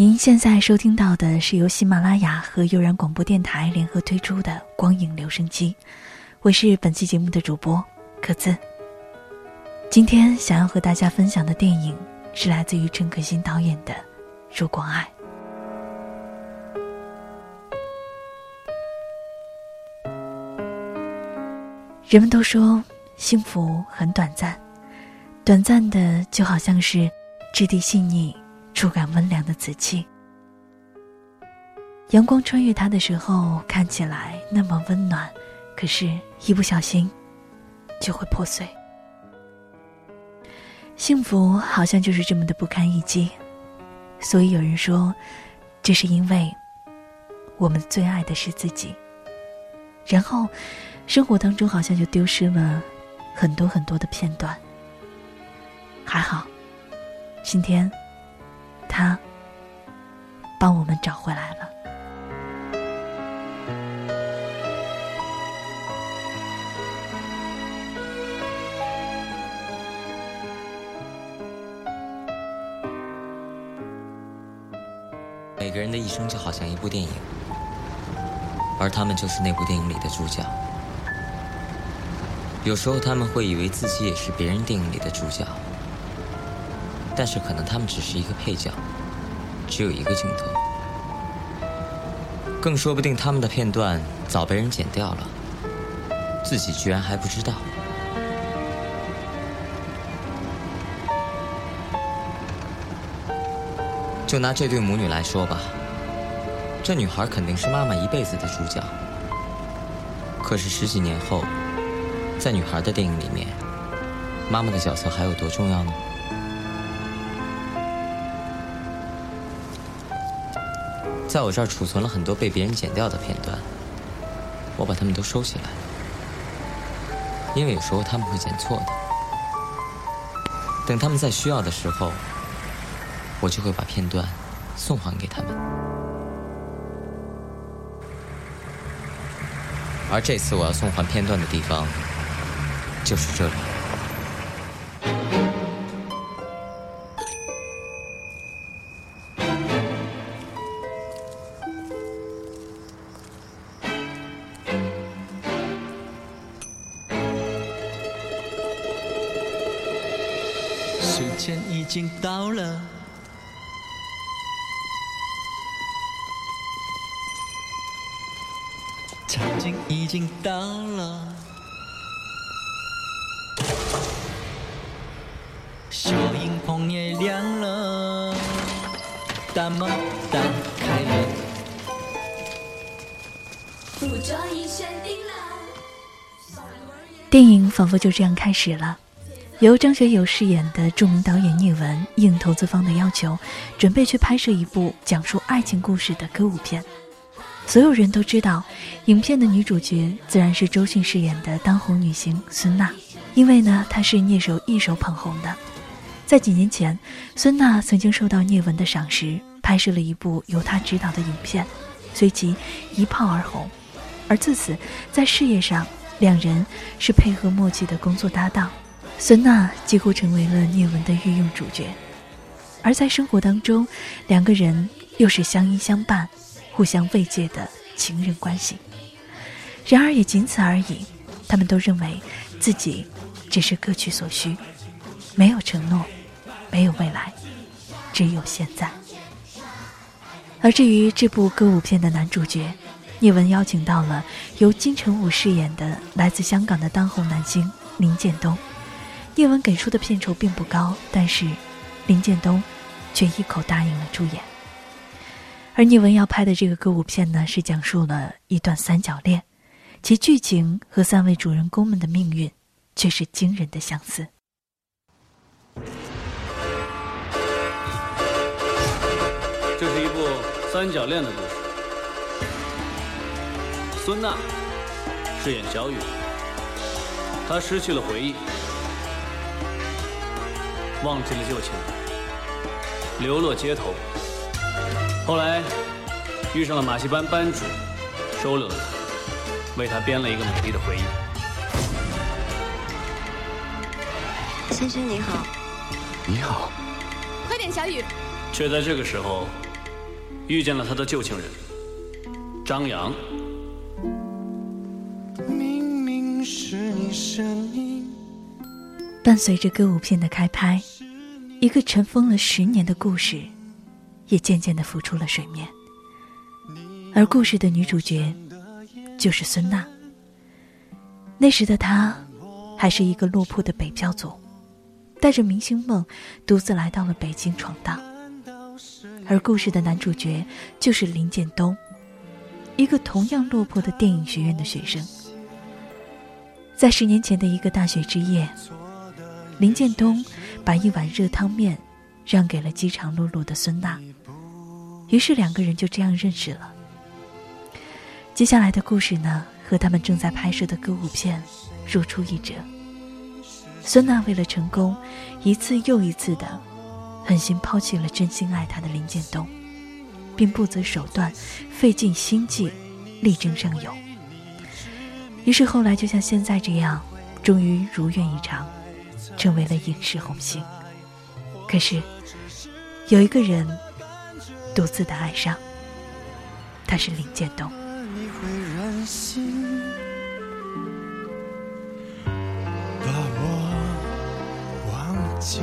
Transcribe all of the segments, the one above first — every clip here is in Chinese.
您现在收听到的是由喜马拉雅和悠然广播电台联合推出的《光影留声机》，我是本期节目的主播可子。今天想要和大家分享的电影是来自于陈可辛导演的《如果爱》。人们都说幸福很短暂，短暂的就好像是质地细腻。触感温凉的瓷器，阳光穿越它的时候，看起来那么温暖，可是，一不小心就会破碎。幸福好像就是这么的不堪一击，所以有人说，这是因为我们最爱的是自己，然后生活当中好像就丢失了很多很多的片段。还好，今天。他帮我们找回来了。每个人的一生就好像一部电影，而他们就是那部电影里的主角。有时候他们会以为自己也是别人电影里的主角。但是可能他们只是一个配角，只有一个镜头，更说不定他们的片段早被人剪掉了，自己居然还不知道。就拿这对母女来说吧，这女孩肯定是妈妈一辈子的主角，可是十几年后，在女孩的电影里面，妈妈的角色还有多重要呢？在我这儿储存了很多被别人剪掉的片段，我把它们都收起来，因为有时候他们会剪错的。等他们在需要的时候，我就会把片段送还给他们。而这次我要送还片段的地方，就是这里。到了，场景已经到了，小影棚也亮了，大门打开了，电影仿佛就这样开始了。由张学友饰演的著名导演聂文应投资方的要求，准备去拍摄一部讲述爱情故事的歌舞片。所有人都知道，影片的女主角自然是周迅饰演的当红女星孙娜，因为呢，她是聂手一手捧红的。在几年前，孙娜曾经受到聂文的赏识，拍摄了一部由她执导的影片，随即一炮而红。而自此，在事业上，两人是配合默契的工作搭档。孙娜几乎成为了聂文的御用主角，而在生活当中，两个人又是相依相伴、互相慰藉的情人关系。然而也仅此而已，他们都认为自己只是各取所需，没有承诺，没有未来，只有现在。而至于这部歌舞片的男主角，聂文邀请到了由金城武饰演的来自香港的当红男星林建东。叶文给出的片酬并不高，但是林建东却一口答应了出演。而聂文要拍的这个歌舞片呢，是讲述了一段三角恋，其剧情和三位主人公们的命运却是惊人的相似。这是一部三角恋的故事。孙娜饰演小雨，她失去了回忆。忘记了旧情，流落街头。后来遇上了马戏班班主，收留了他，为他编了一个美丽的回忆。先生你好。你好。快点，小雨。却在这个时候，遇见了他的旧情人张扬。明明是你声音，伴随着歌舞片的开拍，一个尘封了十年的故事，也渐渐的浮出了水面。而故事的女主角，就是孙娜。那时的她，还是一个落魄的北漂族，带着明星梦，独自来到了北京闯荡。而故事的男主角就是林建东，一个同样落魄的电影学院的学生。在十年前的一个大雪之夜，林建东把一碗热汤面让给了饥肠辘辘的孙娜，于是两个人就这样认识了。接下来的故事呢，和他们正在拍摄的歌舞片如出一辙。孙娜为了成功，一次又一次的狠心抛弃了真心爱她的林建东，并不择手段，费尽心计，力争上游。于是后来就像现在这样，终于如愿以偿，成为了影视红星。可是，有一个人独自的爱上，他是林建东。你会任性，把我忘记。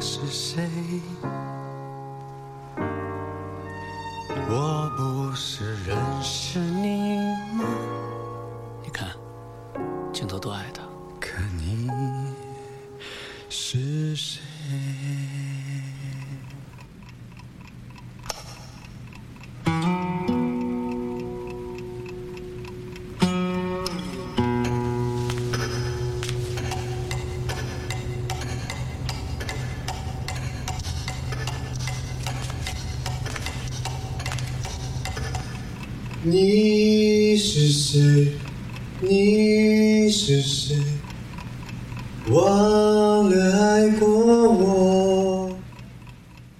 是谁？忘了爱过我。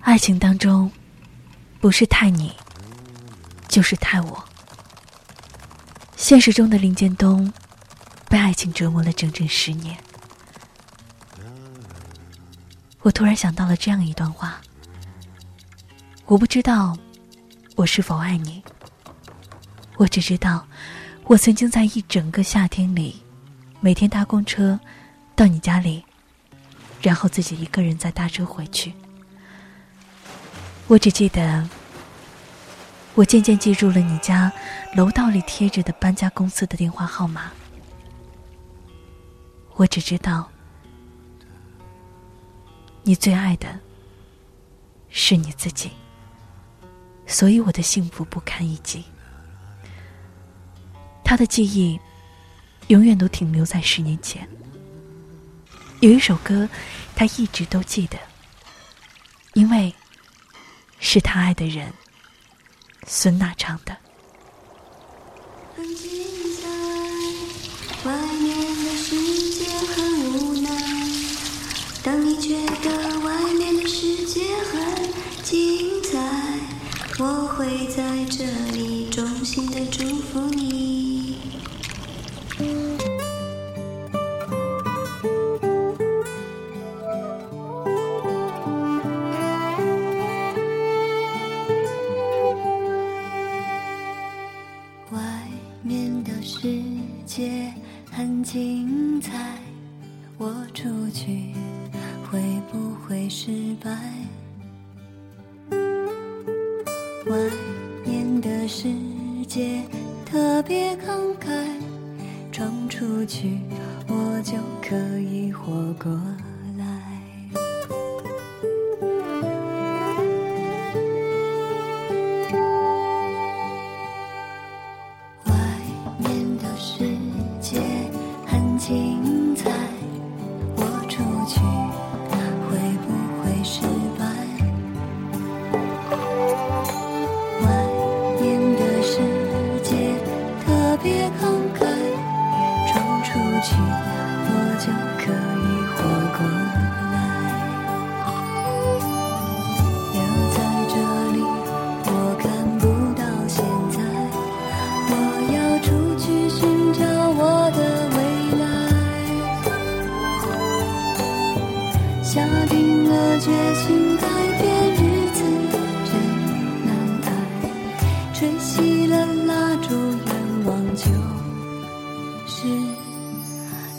爱情当中，不是太你，就是太我。现实中的林建东，被爱情折磨了整整十年。我突然想到了这样一段话：我不知道我是否爱你，我只知道我曾经在一整个夏天里，每天搭公车到你家里，然后自己一个人再搭车回去。我只记得，我渐渐记住了你家楼道里贴着的搬家公司的电话号码。我只知道，你最爱的是你自己，所以我的幸福不堪一击。他的记忆永远都停留在十年前。有一首歌，他一直都记得，因为。是他爱的人，孙娜唱的。很精彩，外面的世界很无奈。当你觉得外面的世界很精彩，我会在这里衷心的祝福你。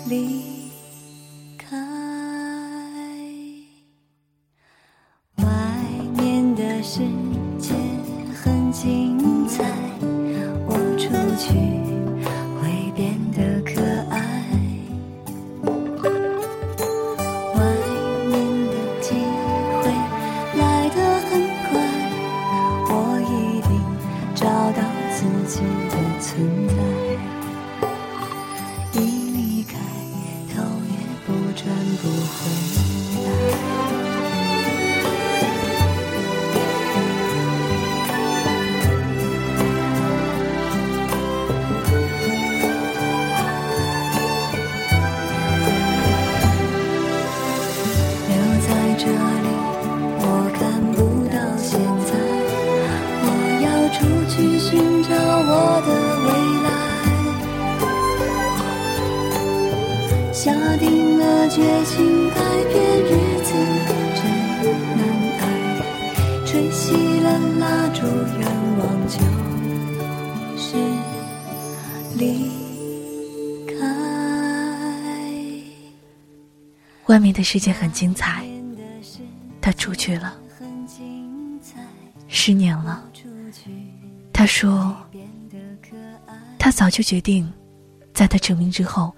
离蜡烛，愿望就是离开。外面的世界很精彩，他出去了，十年了。他说，他早就决定，在他成名之后，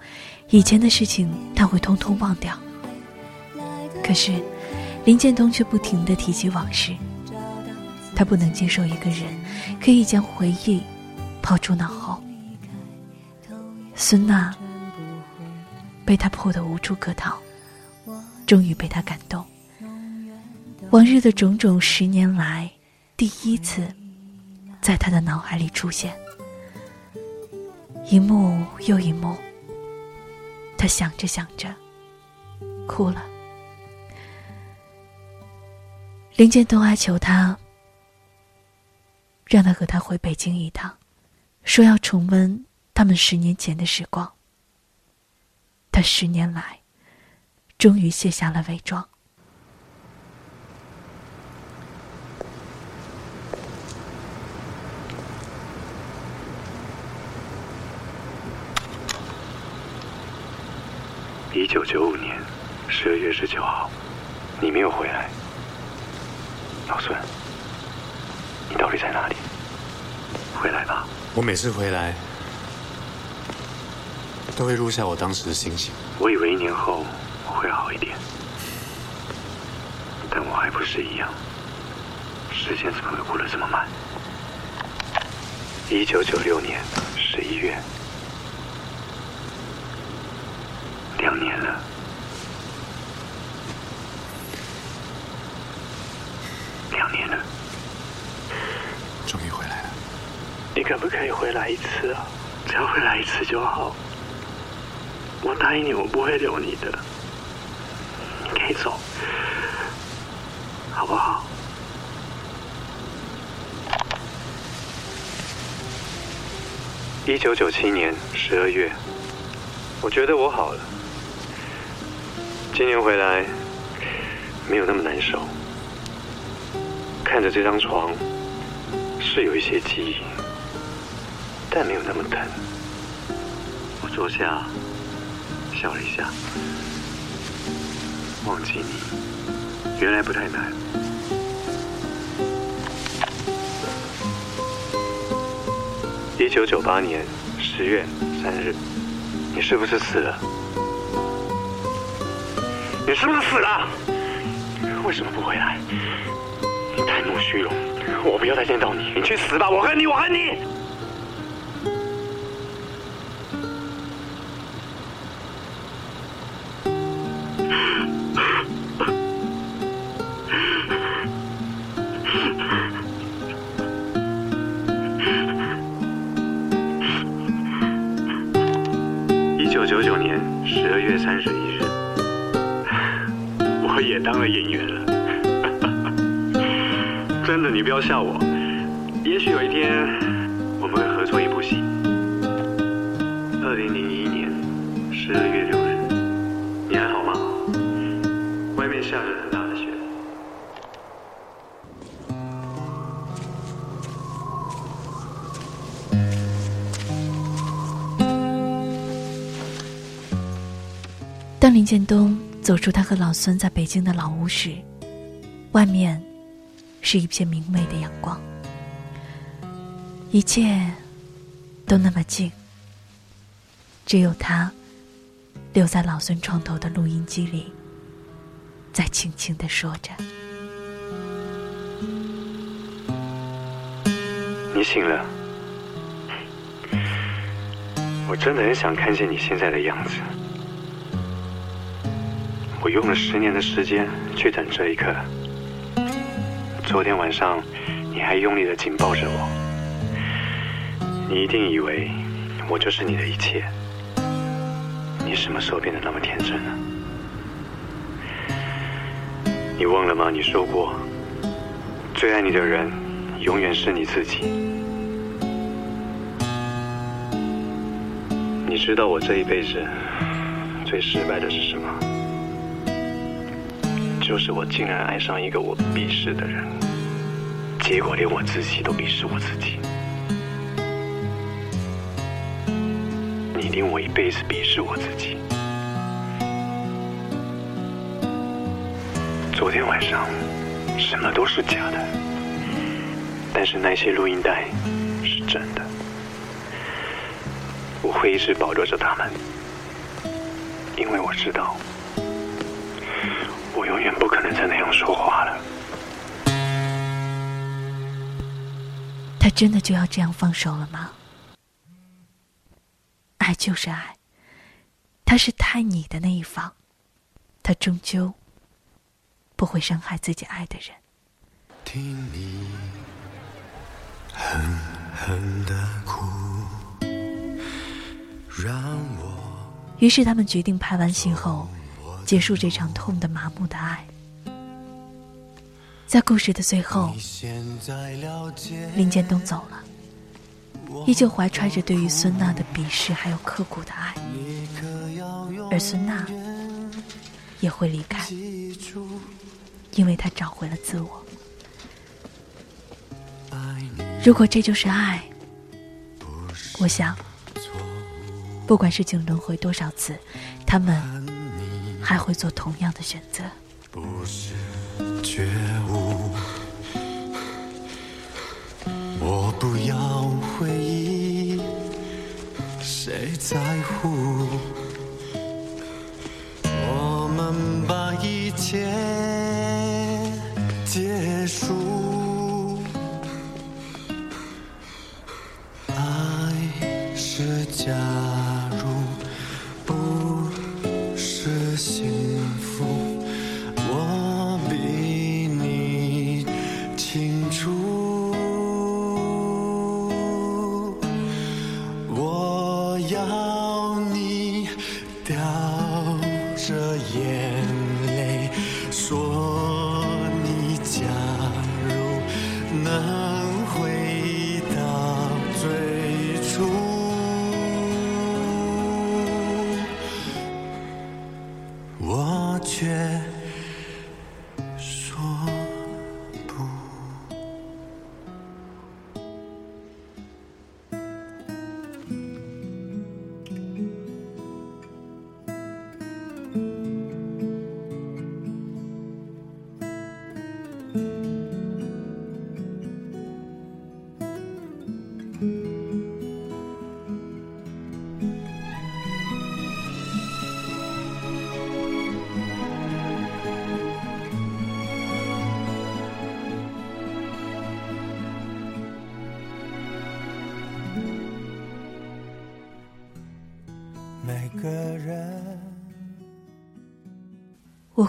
以前的事情他会通通忘掉。可是，林建东却不停的提起往事，他不能接受一个人可以将回忆抛诸脑后。孙娜被他破得无处可逃，终于被他感动。往日的种种，十年来第一次在他的脑海里出现，一幕又一幕。他想着想着，哭了。林建东哀求他，让他和他回北京一趟，说要重温他们十年前的时光。他十年来，终于卸下了伪装。一九九五年十二月十九号，你没有回来。老孙，你到底在哪里？回来吧。我每次回来，都会录下我当时的心情。我以为一年后我会好一点，但我还不是一样。时间怎么会过得这么慢？一九九六年十一月，两年了。两年了，终于回来了。你可以回来一次啊？只要回来一次就好。我答应你，我不会留你的。你可以走，好不好？一九九七年十二月，我觉得我好了。今年回来，没有那么难受。看着这张床，是有一些记忆，但没有那么疼。我坐下，笑了一下，忘记你，原来不太难。一九九八年十月三日，你是不是死了？你是不是死了？为什么不回来？你贪慕虚荣，我不要再见到你，你去死吧！我恨你，我恨你！三十一日，我也当了演员了。真的，你不要笑我。也许有一天，我们会合作一部戏。二零零一年十二月六日，你还好吗？外面下着林建东走出他和老孙在北京的老屋时，外面是一片明媚的阳光，一切都那么静，只有他留在老孙床头的录音机里，在轻轻的说着。你醒了，我真的很想看见你现在的样子。我用了十年的时间去等这一刻。昨天晚上，你还用力的紧抱着我，你一定以为我就是你的一切。你什么时候变得那么天真了？你忘了吗？你说过，最爱你的人永远是你自己。你知道我这一辈子最失败的是什么？就是我竟然爱上一个我鄙视的人，结果连我自己都鄙视我自己。你令我一辈子鄙视我自己。昨天晚上，什么都是假的，但是那些录音带是真的。我会一直保留着它们，因为我知道。我永远不可能再那样说话了。他真的就要这样放手了吗？爱就是爱，他是太你的那一方，他终究不会伤害自己爱的人。听你狠狠的哭，让我于是他们决定拍完戏后。结束这场痛的麻木的爱，在故事的最后，林建东走了，依旧怀揣着对于孙娜的鄙视还有刻骨的爱，而孙娜也会离开，因为她找回了自我。如果这就是爱，我想，不管事情轮回多少次，他们。还会做同样的选择。不是觉悟，我不要回忆，谁在乎？我们把一切结束，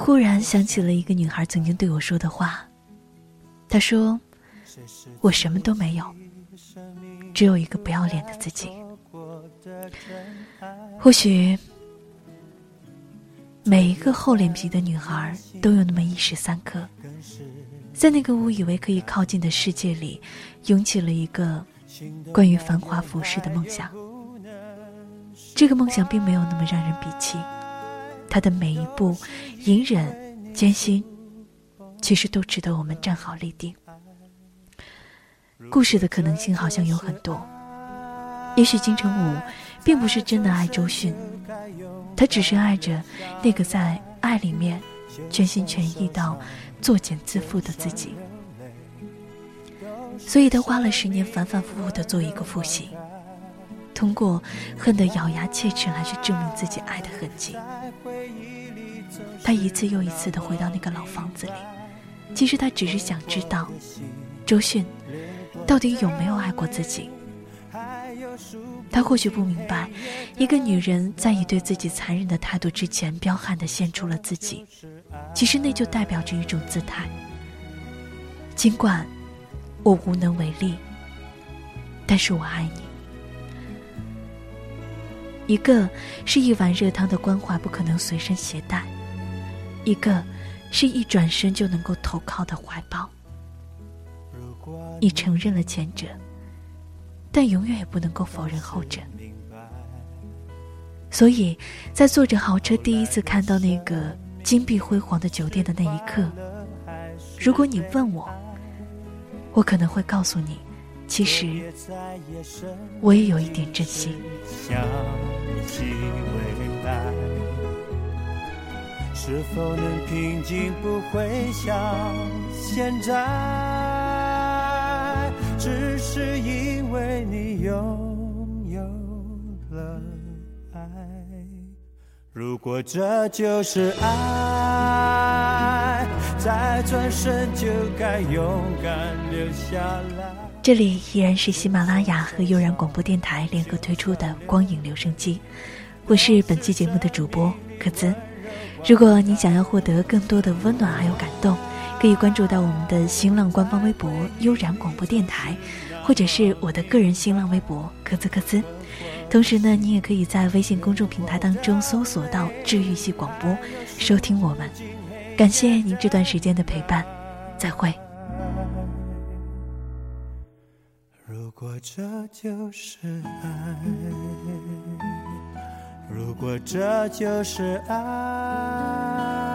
忽然想起了一个女孩曾经对我说的话，她说：“我什么都没有，只有一个不要脸的自己。”或许，每一个厚脸皮的女孩都有那么一时三刻，在那个误以为可以靠近的世界里，涌起了一个关于繁华浮世的梦想。这个梦想并没有那么让人鄙弃，他的每一步隐忍艰辛，其实都值得我们站好立定。故事的可能性好像有很多，也许金城武。并不是真的爱周迅，他只是爱着那个在爱里面全心全意到作茧自缚的自己，所以他花了十年反反复复的做一个复习，通过恨得咬牙切齿来去证明自己爱的痕迹。他一次又一次的回到那个老房子里，其实他只是想知道，周迅到底有没有爱过自己。他或许不明白，一个女人在以对自己残忍的态度之前，彪悍的献出了自己，其实那就代表着一种姿态。尽管我无能为力，但是我爱你。一个是一碗热汤的关怀不可能随身携带，一个是一转身就能够投靠的怀抱。你承认了前者。但永远也不能够否认后者。所以，在坐着豪车第一次看到那个金碧辉煌的酒店的那一刻，如果你问我，我可能会告诉你，其实我也有一点真心。及未来是否能平静，不会像现在？只是因为你拥有了爱。如果这就是爱，再转身就该勇敢留下来。这里依然是喜马拉雅和悠然广播电台联合推出的光影留声机，我是本期节目的主播可兹。如果你想要获得更多的温暖还有感动。可以关注到我们的新浪官方微博“悠然广播电台”，或者是我的个人新浪微博“科兹科兹”。同时呢，你也可以在微信公众平台当中搜索到“治愈系广播”，收听我们。感谢您这段时间的陪伴，再会。如果这就是爱，如果这就是爱。